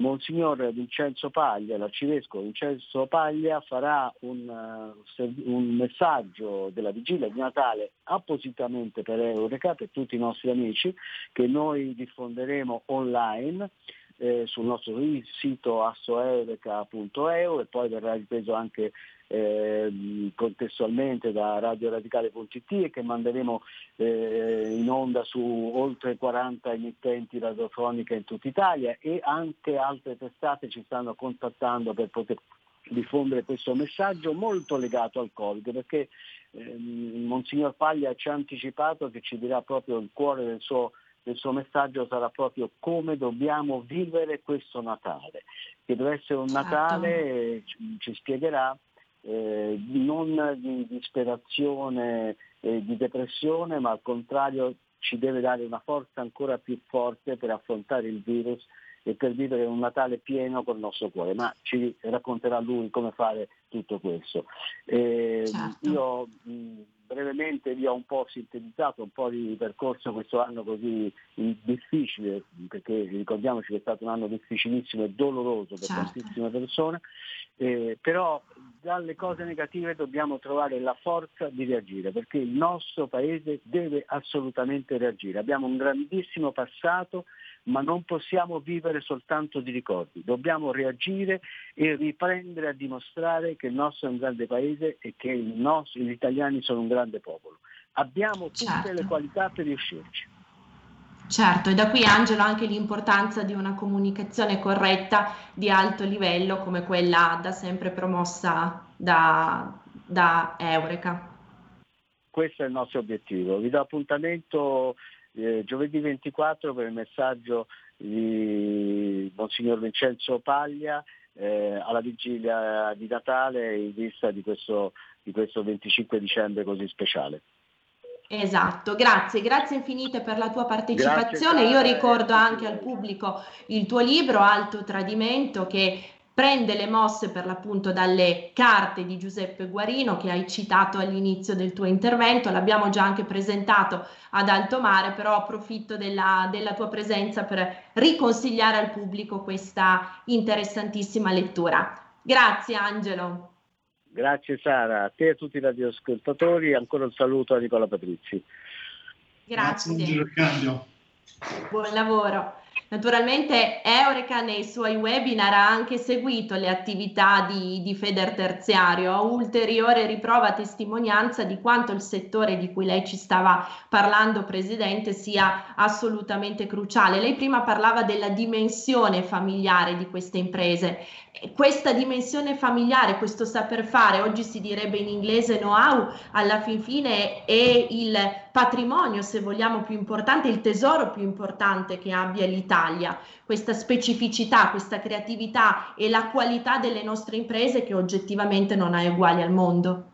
S6: Monsignor Vincenzo Paglia, l'arcivescovo Vincenzo Paglia farà un, uh, un, messaggio della vigilia di Natale appositamente per Eureka, per tutti i nostri amici, che noi diffonderemo online eh, sul nostro sito assoeureka.eu e poi verrà ripreso anche eh, contestualmente da radioradicale.it e che manderemo eh, in onda su oltre 40 emittenti radiofoniche in tutta Italia e anche altre testate ci stanno contattando per poter diffondere questo messaggio molto legato al Covid perché eh, Monsignor Paglia ci ha anticipato che ci dirà proprio il cuore del suo il suo messaggio sarà proprio come dobbiamo vivere questo Natale, che deve essere un certo. Natale, ci, ci spiegherà, eh, non di disperazione e di depressione, ma al contrario ci deve dare una forza ancora più forte per affrontare il virus e per vivere un Natale pieno col nostro cuore, ma ci racconterà lui come fare tutto questo. Eh, certo. Io mh, brevemente vi ho un po' sintetizzato un po' di percorso questo anno così difficile, perché ricordiamoci che è stato un anno difficilissimo e doloroso per certo. tantissime persone, eh, però dalle cose negative dobbiamo trovare la forza di reagire, perché il nostro Paese deve assolutamente reagire. Abbiamo un grandissimo passato ma non possiamo vivere soltanto di ricordi, dobbiamo reagire e riprendere a dimostrare che il nostro è un grande paese e che nostro, gli italiani sono un grande popolo. Abbiamo tutte certo. le qualità per riuscirci.
S2: Certo, e da qui Angelo anche l'importanza di una comunicazione corretta di alto livello come quella da sempre promossa da, da Eureka.
S6: Questo è il nostro obiettivo. Vi do appuntamento eh, giovedì 24 per il messaggio di Monsignor Vincenzo Paglia eh, alla vigilia di Natale in vista di questo, di questo 25 dicembre così speciale.
S2: Esatto, grazie, grazie infinite per la tua partecipazione. Grazie, Io ricordo anche al pubblico il tuo libro Alto Tradimento che prende le mosse per l'appunto dalle carte di Giuseppe Guarino che hai citato all'inizio del tuo intervento, l'abbiamo già anche presentato ad alto mare, però approfitto della, della tua presenza per riconsigliare al pubblico questa interessantissima lettura. Grazie Angelo.
S6: Grazie Sara, a te e a tutti i radioascoltatori, ancora un saluto a Nicola Patrizzi.
S2: Grazie. Grazie Buon lavoro. Naturalmente Eureka nei suoi webinar ha anche seguito le attività di, di Feder Terziario, ulteriore riprova testimonianza di quanto il settore di cui lei ci stava parlando, Presidente, sia assolutamente cruciale. Lei prima parlava della dimensione familiare di queste imprese. Questa dimensione familiare, questo saper fare, oggi si direbbe in inglese know-how, alla fin fine è il patrimonio, se vogliamo, più importante, il tesoro più importante che abbia l'Italia l'Italia, questa specificità, questa creatività e la qualità delle nostre imprese che oggettivamente non ha uguali al mondo.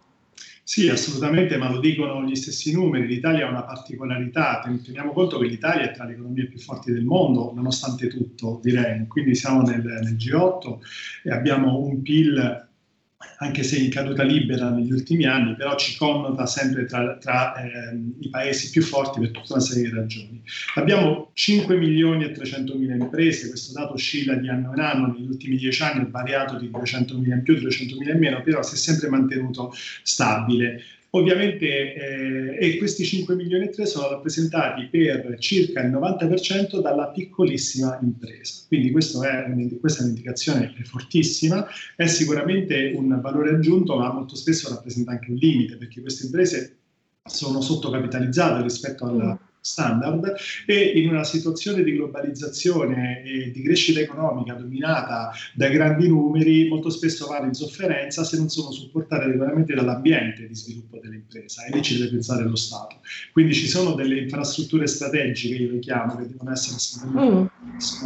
S4: Sì, assolutamente, ma lo dicono gli stessi numeri. L'Italia ha una particolarità, teniamo conto che l'Italia è tra le economie più forti del mondo, nonostante tutto, direi. Quindi siamo nel, nel G8 e abbiamo un PIL anche se in caduta libera negli ultimi anni, però ci connota sempre tra, tra eh, i paesi più forti per tutta una serie di ragioni. Abbiamo 5 milioni e 300 mila imprese, questo dato oscilla di anno in anno, negli ultimi 10 anni è variato di 200 mila in più, 200 mila in meno, però si è sempre mantenuto stabile. Ovviamente eh, e questi 5 milioni e 3 sono rappresentati per circa il 90% dalla piccolissima impresa. Quindi è questa è un'indicazione fortissima, è sicuramente un valore aggiunto, ma molto spesso rappresenta anche un limite, perché queste imprese sono sottocapitalizzate rispetto alla mm standard e in una situazione di globalizzazione e di crescita economica dominata da grandi numeri molto spesso vanno in sofferenza se non sono supportate adeguatamente dall'ambiente di sviluppo dell'impresa e lì ci deve pensare lo Stato. Quindi ci sono delle infrastrutture strategiche, io le chiamo, che devono essere mm.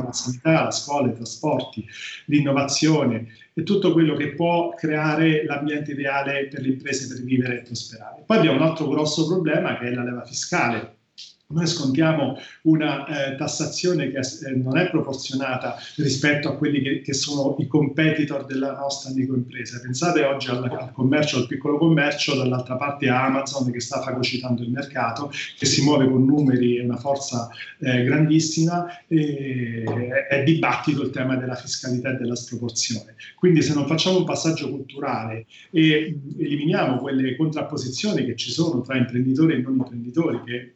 S4: la sanità, la scuola, i trasporti, l'innovazione e tutto quello che può creare l'ambiente ideale per le imprese per vivere e prosperare. Poi abbiamo un altro grosso problema che è la leva fiscale noi scontiamo una eh, tassazione che eh, non è proporzionata rispetto a quelli che, che, sono i competitor della nostra microimpresa. Pensate oggi al, al, commercio, al piccolo commercio, dall'altra parte a Amazon che sta fagocitando il mercato, che si muove con numeri e una forza eh, grandissima, e è dibattito il tema della fiscalità e della sproporzione. Quindi se non facciamo un passaggio culturale e eliminiamo quelle contrapposizioni che ci sono tra imprenditori e non imprenditori, che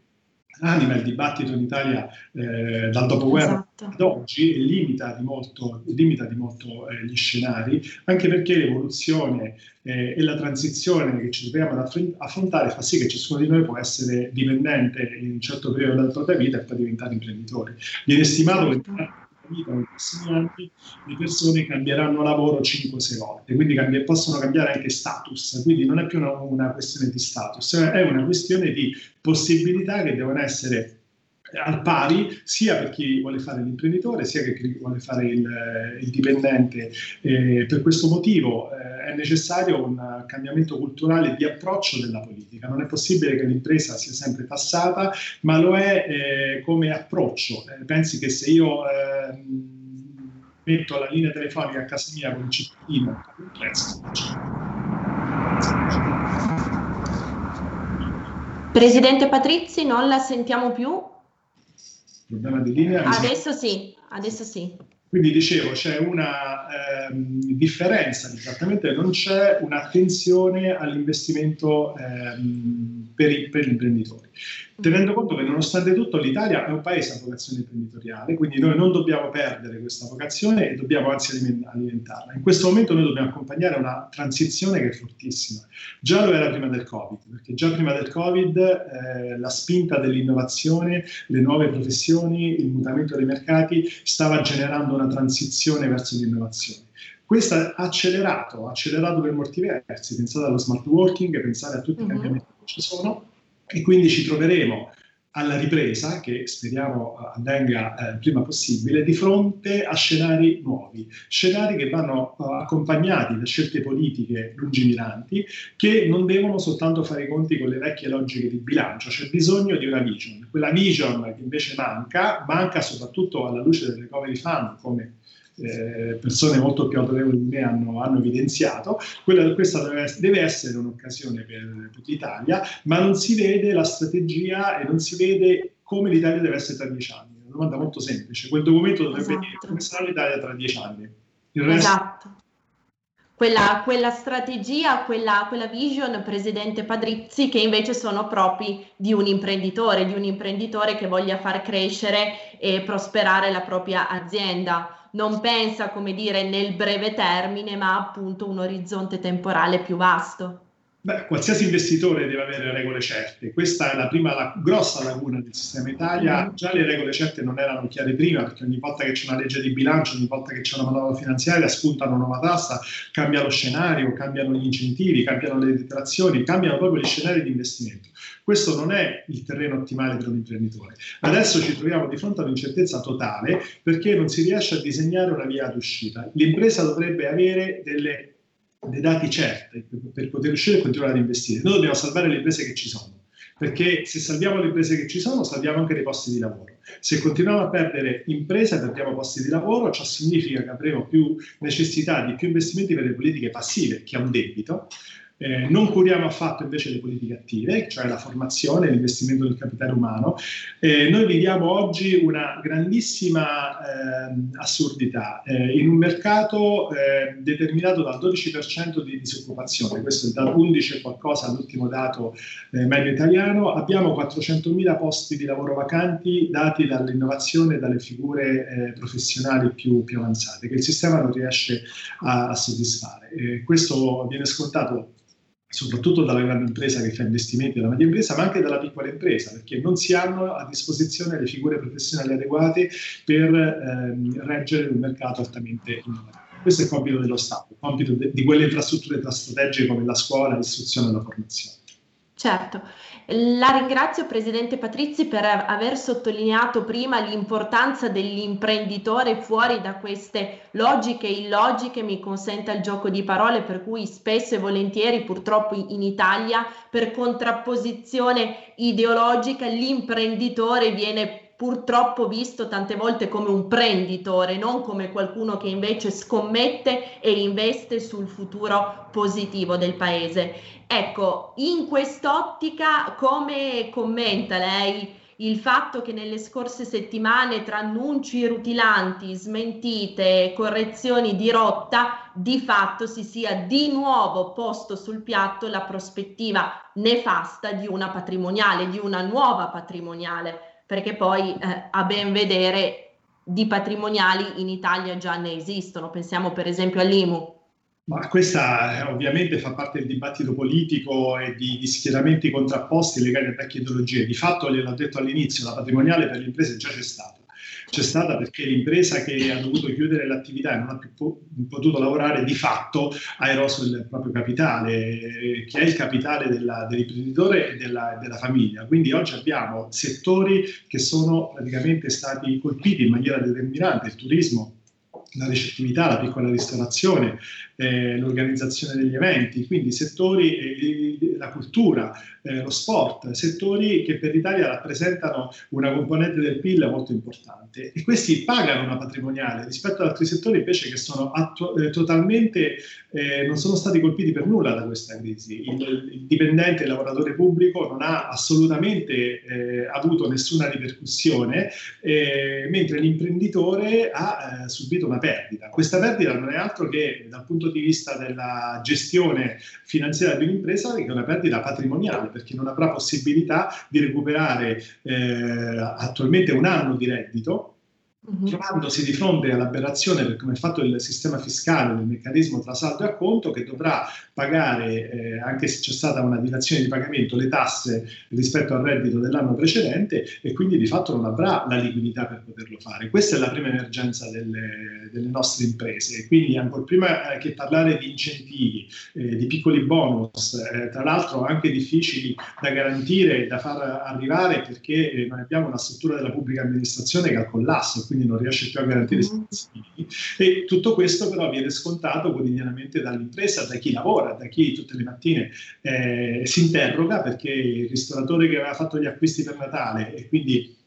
S4: anima il dibattito in Italia eh, dal dopoguerra esatto. ad oggi e limita di molto, limita di molto eh, gli scenari, anche perché l'evoluzione eh, e la transizione che ci troviamo ad affrontare fa sì che ciascuno di noi può essere dipendente in un certo periodo della propria vita e poi diventare imprenditore. Viene stimato che certo vita nei prossimi anni le persone cambieranno lavoro 5-6 volte, quindi cambia, possono cambiare anche status, quindi non è più una, una questione di status, è una questione di possibilità che devono essere al pari sia per chi vuole fare l'imprenditore sia per chi vuole fare il, il dipendente. Eh, per questo motivo eh, è necessario un cambiamento culturale di approccio della politica. Non è possibile che l'impresa sia sempre tassata, ma lo è eh, come approccio. Eh, pensi che se io ehm, metto la linea telefonica a casa mia con il cittadino, un prezzo.
S2: Presidente Patrizzi, non la sentiamo più
S4: problema di linea.
S2: Adesso sì, adesso sì.
S4: Quindi dicevo, c'è una ehm, differenza di trattamento e non c'è un'attenzione all'investimento ehm, per, i, per gli imprenditori tenendo conto che nonostante tutto l'Italia è un paese a vocazione imprenditoriale, quindi noi non dobbiamo perdere questa vocazione e dobbiamo anzi alimentarla. In questo momento noi dobbiamo accompagnare una transizione che è fortissima. Già lo era prima del Covid, perché già prima del Covid eh, la spinta dell'innovazione, le nuove professioni, il mutamento dei mercati stava generando una transizione verso l'innovazione. Questo ha accelerato, ha accelerato per molti versi, pensate allo smart working, pensate a tutti i cambiamenti che ci sono, e quindi ci troveremo alla ripresa, che speriamo avvenga eh, il prima possibile, di fronte a scenari nuovi, scenari che vanno uh, accompagnati da scelte politiche lungimiranti che non devono soltanto fare i conti con le vecchie logiche di bilancio, c'è bisogno di una vision. Quella vision che invece manca, manca soprattutto alla luce del recovery fund, come eh, persone molto più autorevoli di me hanno, hanno evidenziato, quella, questa deve, essere un'occasione per, per l'Italia, ma non si vede la strategia e non si vede come l'Italia deve essere tra dieci anni. È una domanda molto semplice. Quel documento dovrebbe esatto. dire come sarà l'Italia tra dieci anni.
S2: Resto... Esatto. Quella, quella, strategia, quella, quella, vision, Presidente Padrizzi, che invece sono propri di un imprenditore, di un imprenditore che voglia far crescere e prosperare la propria azienda non pensa, come dire, nel breve termine, ma appunto un orizzonte temporale più vasto.
S4: Beh, qualsiasi investitore deve avere regole certe. Questa è la prima la grossa laguna del sistema Italia. Mm-hmm. Già le regole certe non erano chiare prima, perché ogni volta che c'è una legge di bilancio, ogni volta che c'è una manovra finanziaria, spuntano una nuova tassa, cambia lo scenario, cambiano gli incentivi, cambiano le detrazioni, cambiano proprio gli scenari di investimento. Questo non è il terreno ottimale per un imprenditore. Adesso ci troviamo di fronte a un'incertezza totale perché non si riesce a disegnare una via d'uscita. L'impresa dovrebbe avere delle dei dati certi per poter riuscire a continuare ad investire. Noi dobbiamo salvare le imprese che ci sono, perché se salviamo le imprese che ci sono, salviamo anche dei posti di lavoro. Se continuiamo a perdere imprese, perdiamo posti di lavoro, ciò significa che avremo più necessità di più investimenti per le politiche passive, che è un debito, eh, non curiamo affatto invece le politiche attive, cioè la formazione, l'investimento del capitale umano. Eh, noi viviamo oggi una grandissima eh, assurdità eh, in un mercato eh, determinato dal 12% di disoccupazione, questo è da 11 qualcosa l'ultimo dato eh, medio italiano, abbiamo 400.000 posti di lavoro vacanti dati dall'innovazione e dalle figure professionali più, più, avanzate che il sistema non riesce a, a soddisfare. questo viene scontato soprattutto dalla grande impresa che fa investimenti, dalla media impresa, ma anche dalla piccola impresa, perché non si hanno a disposizione le figure professionali adeguate per ehm, reggere un mercato altamente innovativo. Questo è il compito dello Stato, il compito de- di quelle infrastrutture strategiche come la scuola, l'istruzione e la formazione.
S2: Certo, la ringrazio Presidente Patrizi per aver sottolineato prima l'importanza dell'imprenditore fuori da queste logiche illogiche, mi consenta il gioco di parole, per cui spesso e volentieri purtroppo in Italia per contrapposizione ideologica l'imprenditore viene purtroppo visto tante volte come un prenditore, non come qualcuno che invece scommette e investe sul futuro positivo del paese. Ecco, in quest'ottica come commenta lei il fatto che nelle scorse settimane tra annunci rutilanti, smentite, correzioni di rotta, di fatto si sia di nuovo posto sul piatto la prospettiva nefasta di una patrimoniale, di una nuova patrimoniale perché poi eh, a ben vedere di patrimoniali in Italia già ne esistono, pensiamo per esempio all'IMU.
S4: Ma questa eh, ovviamente fa parte del dibattito politico e di, di schieramenti contrapposti legati a vecchie ideologie. Di fatto, gliel'ho detto all'inizio, la patrimoniale per le imprese già c'è stata c'è stata perché l'impresa che ha dovuto chiudere l'attività e non ha più po- potuto lavorare di fatto ha eroso il proprio capitale, che è il capitale della, dell'imprenditore e della, della, famiglia. Quindi oggi abbiamo settori che sono praticamente stati colpiti in maniera determinante, il turismo, la ricettività, la piccola ristorazione, eh, l'organizzazione degli eventi, quindi settori, eh, la cultura, eh, lo sport, settori che per l'Italia rappresentano una componente del PIL molto importante e questi pagano una patrimoniale rispetto ad altri settori invece che sono attu- eh, totalmente, eh, non sono stati colpiti per nulla da questa crisi. Il, il dipendente, il lavoratore pubblico non ha assolutamente eh, avuto nessuna ripercussione, mentre l'imprenditore ha subito una perdita. Questa perdita non è altro che dal punto di vista della gestione finanziaria di un'impresa che è una perdita patrimoniale perché non avrà possibilità di recuperare eh, attualmente un anno di reddito Uh-huh. trovandosi di fronte all'aberrazione per come è fatto il sistema fiscale del meccanismo tra saldo e acconto che dovrà pagare, eh, anche se c'è stata una dilazione di pagamento, le tasse rispetto al reddito dell'anno precedente e quindi di fatto non avrà la liquidità per poterlo fare. Questa è la prima emergenza delle, delle nostre imprese. E quindi ancora prima eh, che parlare di incentivi, eh, di piccoli bonus, eh, tra l'altro anche difficili da garantire e da far arrivare perché eh, noi abbiamo una struttura della pubblica amministrazione che ha collasso, quindi non riesce più a garantire i servizi. E tutto questo però viene scontato quotidianamente dall'impresa, da chi lavora, da chi tutte le mattine eh, si interroga perché il ristoratore che aveva fatto gli acquisti per Natale e quindi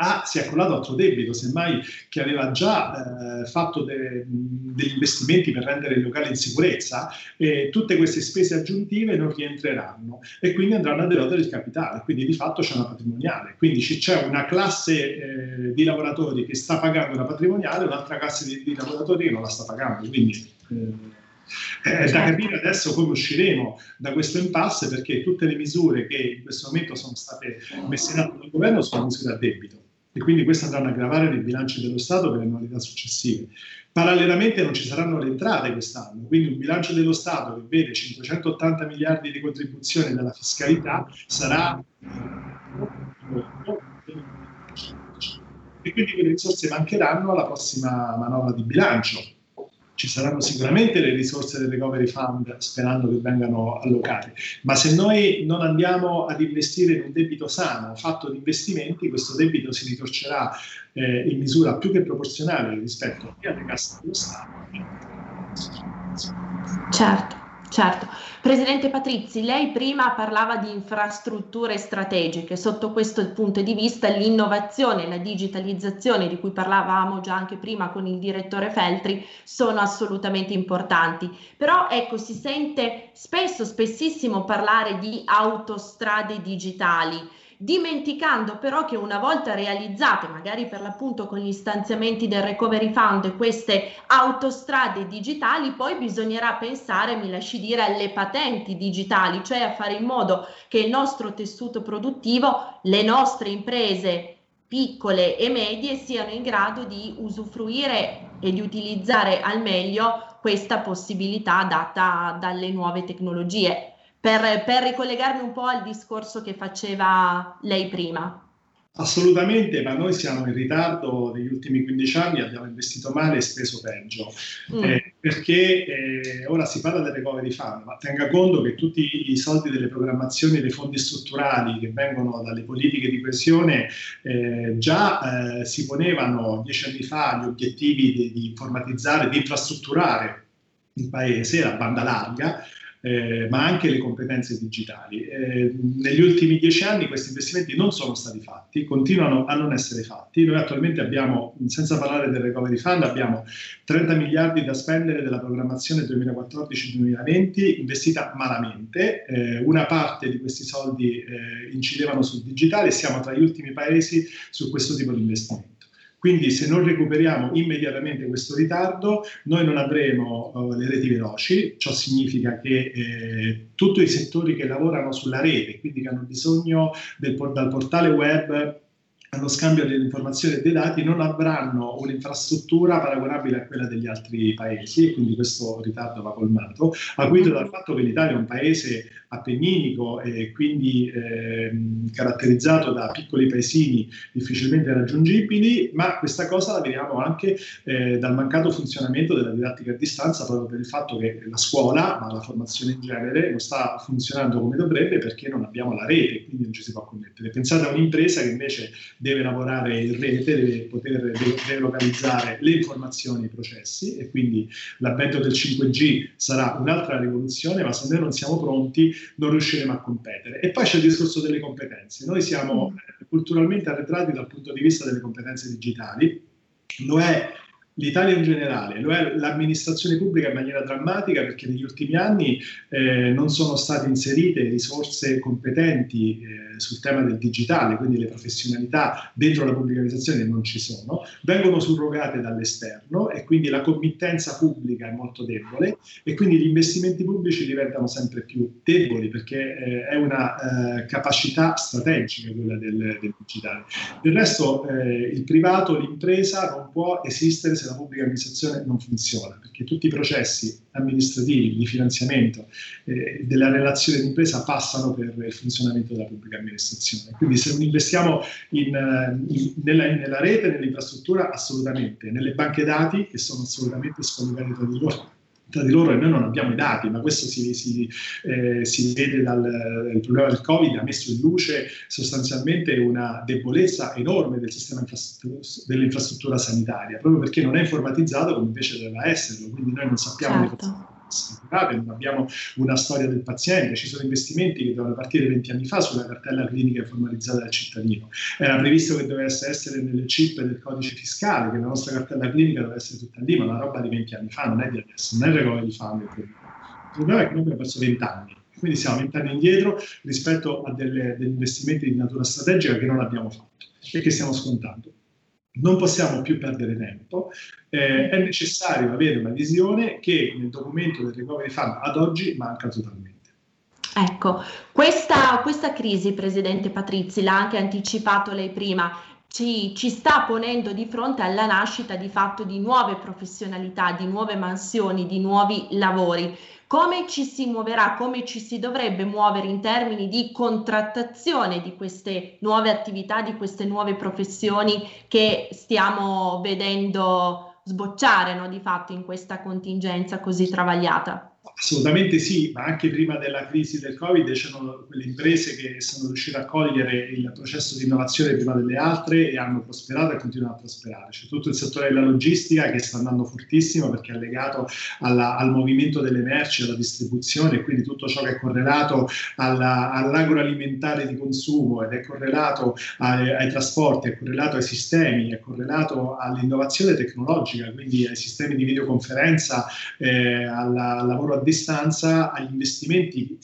S4: ha, si è accolato altro debito, semmai che aveva già eh, fatto de, degli investimenti per rendere il locale in sicurezza, e tutte queste spese aggiuntive non rientreranno e quindi andranno a erodere il capitale, quindi di fatto c'è una patrimoniale. Quindi c'è una classe eh, di lavoratori che sta pagando una patrimoniale, un'altra classe di, di lavoratori che non la sta pagando. Quindi, eh, è da capire adesso come usciremo da questo impasse perché tutte le misure che in questo momento sono state messe in atto dal governo sono misure a debito e quindi queste andranno a gravare nei bilanci dello Stato per le annualità successive. Parallelamente non ci saranno le entrate quest'anno, quindi un bilancio dello Stato che vede 580 miliardi di contribuzioni dalla fiscalità sarà e quindi quelle risorse mancheranno alla prossima manovra di bilancio. Ci saranno sicuramente le risorse del recovery fund sperando che vengano allocate, ma se noi non andiamo ad investire in un debito sano, fatto di investimenti, questo debito si ritorcerà eh, in misura più che proporzionale rispetto alle casse dello Stato.
S2: Certo. Certo. Presidente Patrizzi, lei prima parlava di infrastrutture strategiche. Sotto questo punto di vista l'innovazione e la digitalizzazione di cui parlavamo già anche prima con il direttore Feltri sono assolutamente importanti. Però ecco, si sente spesso, spessissimo parlare di autostrade digitali dimenticando però che una volta realizzate, magari per l'appunto con gli stanziamenti del Recovery Fund, queste autostrade digitali, poi bisognerà pensare, mi lasci dire, alle patenti digitali, cioè a fare in modo che il nostro tessuto produttivo, le nostre imprese piccole e medie siano in grado di usufruire e di utilizzare al meglio questa possibilità data dalle nuove tecnologie per, per ricollegarmi un po' al discorso che faceva lei prima.
S4: Assolutamente, ma noi siamo in ritardo negli ultimi 15 anni, abbiamo investito male e speso peggio, mm. eh, perché eh, ora si parla del recovery fund, ma tenga conto che tutti i soldi delle programmazioni dei fondi strutturali che vengono dalle politiche di coesione eh, già eh, si ponevano dieci anni fa gli obiettivi di, di informatizzare, di infrastrutturare il paese, la banda larga, eh, ma anche le competenze digitali. Eh, negli ultimi dieci anni questi investimenti non sono stati fatti, continuano a non essere fatti. Noi attualmente abbiamo, senza parlare del Recovery Fund, abbiamo 30 miliardi da spendere della programmazione 2014-2020 investita malamente. Eh, una parte di questi soldi eh, incidevano sul digitale e siamo tra gli ultimi paesi su questo tipo di investimenti. Quindi se non recuperiamo immediatamente questo ritardo, noi non avremo uh, le reti veloci, ciò significa che eh, tutti i settori che lavorano sulla rete, quindi che hanno bisogno del, dal portale web allo scambio delle informazioni e dei dati non avranno un'infrastruttura paragonabile a quella degli altri paesi quindi questo ritardo va colmato, acuito dal fatto che l'Italia è un paese appenninico e quindi eh, caratterizzato da piccoli paesini difficilmente raggiungibili, ma questa cosa la vediamo anche eh, dal mancato funzionamento della didattica a distanza proprio per il fatto che la scuola, ma la formazione in genere, non sta funzionando come dovrebbe perché non abbiamo la rete, quindi non ci si può connettere. Pensate a un'impresa che invece deve lavorare in rete, deve poter delocalizzare le informazioni i processi e quindi l'avvento del 5G sarà un'altra rivoluzione, ma se noi non siamo pronti non riusciremo a competere. E poi c'è il discorso delle competenze. Noi siamo mm. culturalmente arretrati dal punto di vista delle competenze digitali, lo è l'Italia in generale, lo è l'amministrazione pubblica in maniera drammatica perché negli ultimi anni eh, non sono state inserite risorse competenti eh, sul tema del digitale, quindi le professionalità dentro la pubblica amministrazione non ci sono, vengono surrogate dall'esterno e quindi la committenza pubblica è molto debole e quindi gli investimenti pubblici diventano sempre più deboli perché eh, è una eh, capacità strategica quella del, del digitale. Del resto eh, il privato, l'impresa non può esistere se la pubblica amministrazione non funziona, perché tutti i processi amministrativi di finanziamento eh, della relazione d'impresa passano per il funzionamento della pubblica amministrazione. Quindi se non investiamo in, eh, in, nella, nella rete, nell'infrastruttura, assolutamente, nelle banche dati, che sono assolutamente scollegate tra di loro, tra di loro e noi non abbiamo i dati, ma questo si, si, eh, si vede dal problema del Covid, ha messo in luce sostanzialmente una debolezza enorme del sistema infrastruttura, dell'infrastruttura sanitaria, proprio perché non è informatizzato come invece doveva esserlo, quindi noi non sappiamo certo assicurate, non abbiamo una storia del paziente, ci sono investimenti che dovevano partire 20 anni fa sulla cartella clinica informatizzata del cittadino. Era previsto che dovesse essere nelle chip del codice fiscale, che la nostra cartella clinica doveva essere tutta lì, ma una roba di 20 anni fa, non è di adesso, non è il regolo di fame. Il problema è che noi abbiamo perso 20 anni. Quindi siamo vent'anni indietro rispetto a delle, degli investimenti di natura strategica che non abbiamo fatto e che stiamo scontando non possiamo più perdere tempo, eh, è necessario avere una visione che nel documento del Recovery Fund ad oggi manca totalmente.
S2: Ecco, questa, questa crisi, Presidente Patrizzi, l'ha anche anticipato lei prima, ci, ci, sta ponendo di fronte alla nascita di fatto di nuove professionalità, di nuove mansioni, di nuovi lavori. Come ci si muoverà, come ci si dovrebbe muovere in termini di contrattazione di queste nuove attività, di queste nuove professioni che stiamo vedendo sbocciare no, di fatto in questa contingenza così travagliata?
S4: Assolutamente sì, ma anche prima della crisi del Covid c'erano quelle imprese che sono riuscite a cogliere il processo di innovazione prima delle altre e hanno prosperato e continuano a prosperare. C'è tutto il settore della logistica che sta andando fortissimo perché è legato alla, al movimento delle merci, alla distribuzione e quindi tutto ciò che è correlato alla, all'agroalimentare di consumo ed è correlato ai, ai trasporti, è correlato ai sistemi, è correlato all'innovazione tecnologica, quindi ai sistemi di videoconferenza, eh, al lavoro a distanza agli investimenti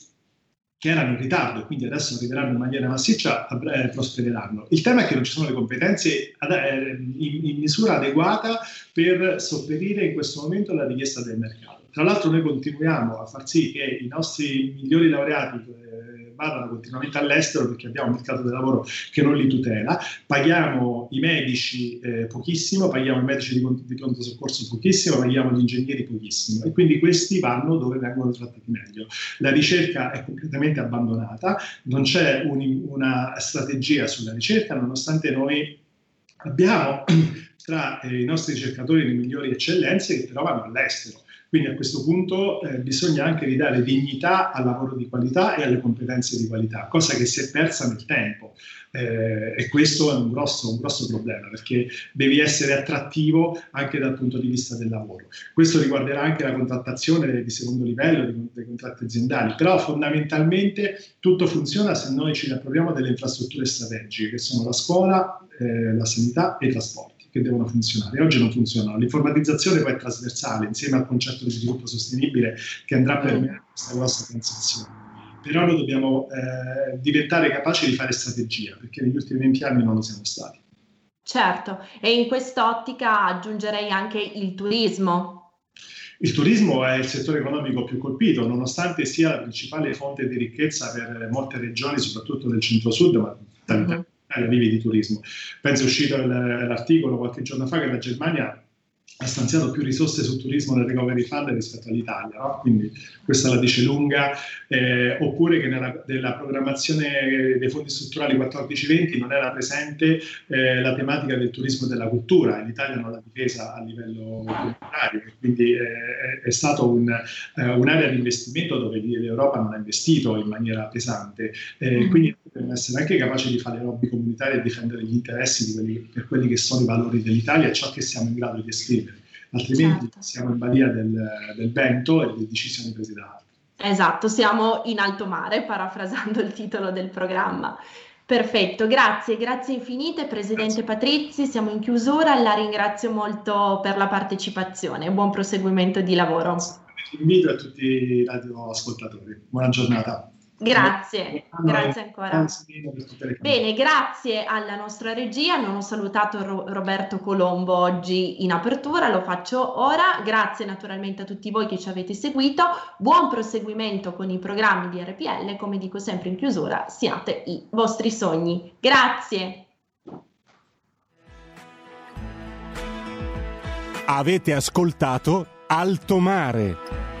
S4: che erano in ritardo quindi adesso arriveranno in maniera massiccia, eh, prospereranno. Il tema è che non ci sono le competenze ad, eh, in, in, misura adeguata per sopperire in questo momento alla richiesta del mercato. Tra l'altro noi continuiamo a far sì che i nostri migliori laureati eh, vadano continuamente all'estero perché abbiamo un mercato del lavoro che non li tutela, paghiamo i medici eh, pochissimo, paghiamo i medici di, di, pronto soccorso pochissimo, paghiamo gli ingegneri pochissimo e quindi questi vanno dove vengono trattati meglio. La ricerca è completamente abbandonata, non c'è un, una strategia sulla ricerca nonostante noi abbiamo [clears throat] tra eh, i nostri ricercatori le migliori eccellenze che trovano all'estero. Quindi a questo punto eh, bisogna anche ridare dignità al lavoro di qualità e alle competenze di qualità, cosa che si è persa nel tempo. Eh, e questo è un grosso, un grosso, problema perché devi essere attrattivo anche dal punto di vista del lavoro. Questo riguarderà anche la contrattazione di secondo livello, dei, dei contratti aziendali, però fondamentalmente tutto funziona se noi ci appropriamo delle infrastrutture strategiche che sono la scuola, eh, la sanità e i trasporti che devono funzionare. Oggi non funzionano. L'informatizzazione poi è trasversale insieme al concetto di sviluppo sostenibile che andrà per me questa grossa transizione. Però noi dobbiamo eh, diventare capaci di fare strategia, perché negli ultimi 20 anni non lo siamo stati.
S2: Certo, e in quest'ottica aggiungerei anche il turismo,
S4: il turismo è il settore economico più colpito, nonostante sia la principale fonte di ricchezza per molte regioni, soprattutto del centro-sud, ma mm-hmm vivi di turismo. Penso è uscito l'articolo qualche giorno fa che la Germania ha stanziato più risorse sul turismo nel recovery fund rispetto all'Italia, no? quindi questa la dice lunga, eh, oppure che nella, nella, programmazione dei fondi strutturali 14-20 non era presente eh, la tematica del turismo e della cultura, l'Italia non l'ha difesa a livello comunitario, quindi eh, è stato un, eh, un'area di investimento dove l'Europa non ha investito in maniera pesante, mm. quindi dobbiamo essere anche capaci di fare lobby comunitarie e difendere gli interessi quelli, per quelli che sono i valori dell'Italia e ciò che siamo in grado di esprimere, altrimenti certo. siamo in balia del, del vento e delle decisioni prese da altri.
S2: Esatto, siamo in alto mare, parafrasando il titolo del programma. Perfetto, grazie, grazie infinite Presidente grazie. Patrizi, siamo in chiusura, la ringrazio molto per la partecipazione, buon proseguimento di lavoro.
S4: Invito a tutti i radioascoltatori, buona giornata.
S2: Grazie, grazie ancora. Bene, grazie alla nostra regia. Non ho salutato Ro- Roberto Colombo oggi in apertura, lo faccio ora. Grazie naturalmente a tutti voi che ci avete seguito. Buon proseguimento con i programmi di RPL. Come dico sempre in chiusura, siate i vostri sogni. Grazie.
S1: Avete ascoltato Alto Mare.